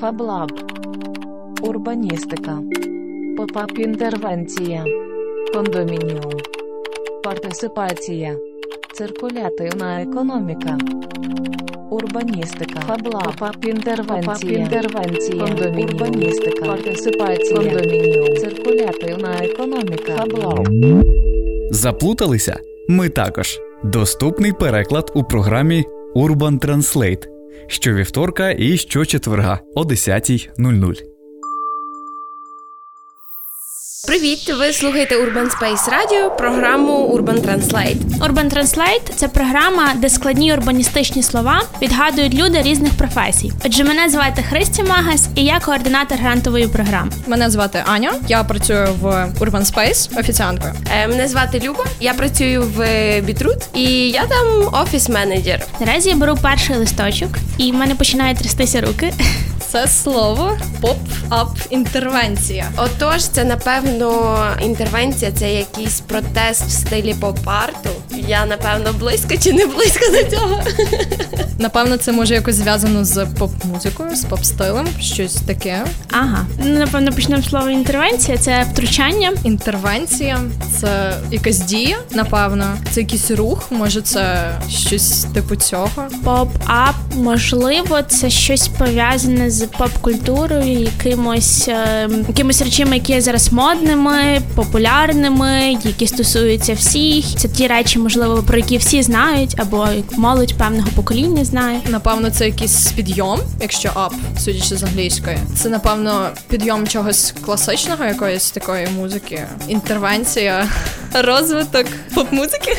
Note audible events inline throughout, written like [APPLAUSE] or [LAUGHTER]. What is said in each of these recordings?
Фаблаб. Урбаністика. Попап інтервенція. Кондомініум. Партисипація. Циркулятивна економіка. Урбаністика. Фаблаб. Попап інтервенція. Попап інтервенція. Кондомініум. Урбаністика. Партисипація. Кондомініум. Циркулятивна економіка. Фаблаб. Заплуталися? Ми також. Доступний переклад у програмі Urban Translate щовівторка і щочетверга о 10.00. Привіт! Ви слухаєте Urban Space Radio, програму Urban Translate. Urban Translate – це програма, де складні урбаністичні слова відгадують люди різних професій. Отже, мене звати Христя Магас, і я координатор грантової програми. Мене звати Аня. Я працюю в Urban Space офіціанткою. Е, Мене звати Люба, я працюю в Beetroot і я там офіс-менеджер. Наразі я беру перший листочок, і в мене починають трястися руки. Це слово поп-ап інтервенція. Отож, це напевно інтервенція, це якийсь протест в стилі поп-арту. Я напевно близько чи не близько до цього. Напевно, це може якось зв'язано з поп-музикою, з поп-стилем, щось таке. Ага, ну напевно почнемо з слова інтервенція. Це втручання. Інтервенція це якась дія, напевно. Це якийсь рух, може, це щось типу цього. Поп-ап, можливо, це щось пов'язане з поп-культурою, якимось, е, якимось речами, які є зараз модними, популярними, які стосуються всіх. Це ті речі, можливо, про які всі знають, або молодь певного покоління знає. Напевно, це якийсь підйом, якщо up, судячи з англійської. Це напевно підйом чогось класичного, якоїсь такої музики. Інтервенція, [LAUGHS] розвиток поп-музики.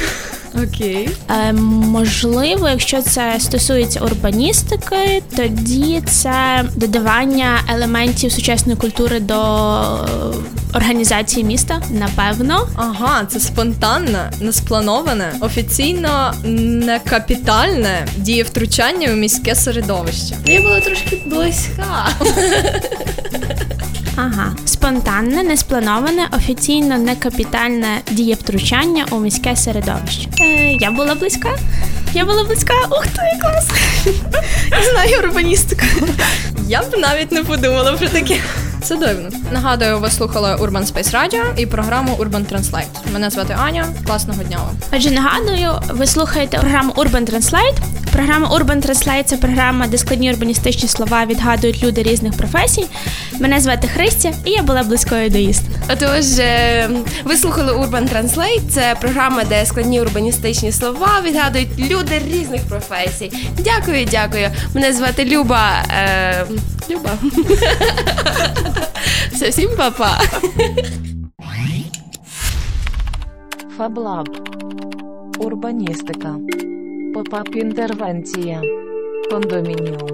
Окей. Е, можливо, якщо це стосується урбаністики, тоді це додавання елементів сучасної культури до е, організації міста, напевно. Ага, це спонтанне, несплановане, офіційно не капітальне дієвтручання у міське середовище. Я була трошки близька. Ага, спонтанне, несплановане, офіційно некапітальне дієвтручання у міське середовище. Е, я була близька. Я була близька. Ух ти, клас! [LAUGHS] Я знаю урбаністику. Я б навіть не подумала про таке. Це дивно. Нагадую, ви слухали Urban Space Radio і програму Urban Translate. Мене звати Аня. Класного дня вам. Отже, нагадую, ви слухаєте програму Urban Translate. Програма Urban Translate – це програма, де складні урбаністичні слова відгадують люди різних професій. Мене звати Христя, і я була близькою до істини. Отож, ви слухали Urban Translate. Це програма, де складні урбаністичні слова відгадують люди різних професій. Дякую, дякую. Мене звати Люба. Е, Люба. [LAUGHS] [LAUGHS] Все, всім па-па. Фаблаб. Урбаністика. Попап інтервенція. Кондомініум.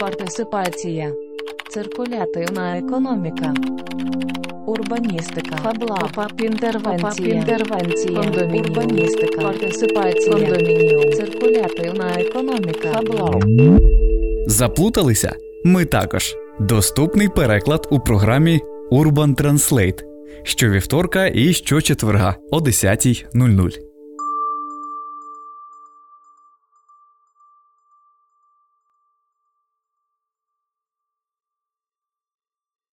Партисипація. Циркулятивна економіка. Урбаністика. Фаблаб. Попап інтервенція. Інтервенція. Кондомініум. Урбаністика. Партисипація. Кондомініум. Циркулятивна економіка. Фаблаб. Заплуталися? Ми також. Доступний переклад у програмі Urban Translate щовівторка і щочетверга о 10.00.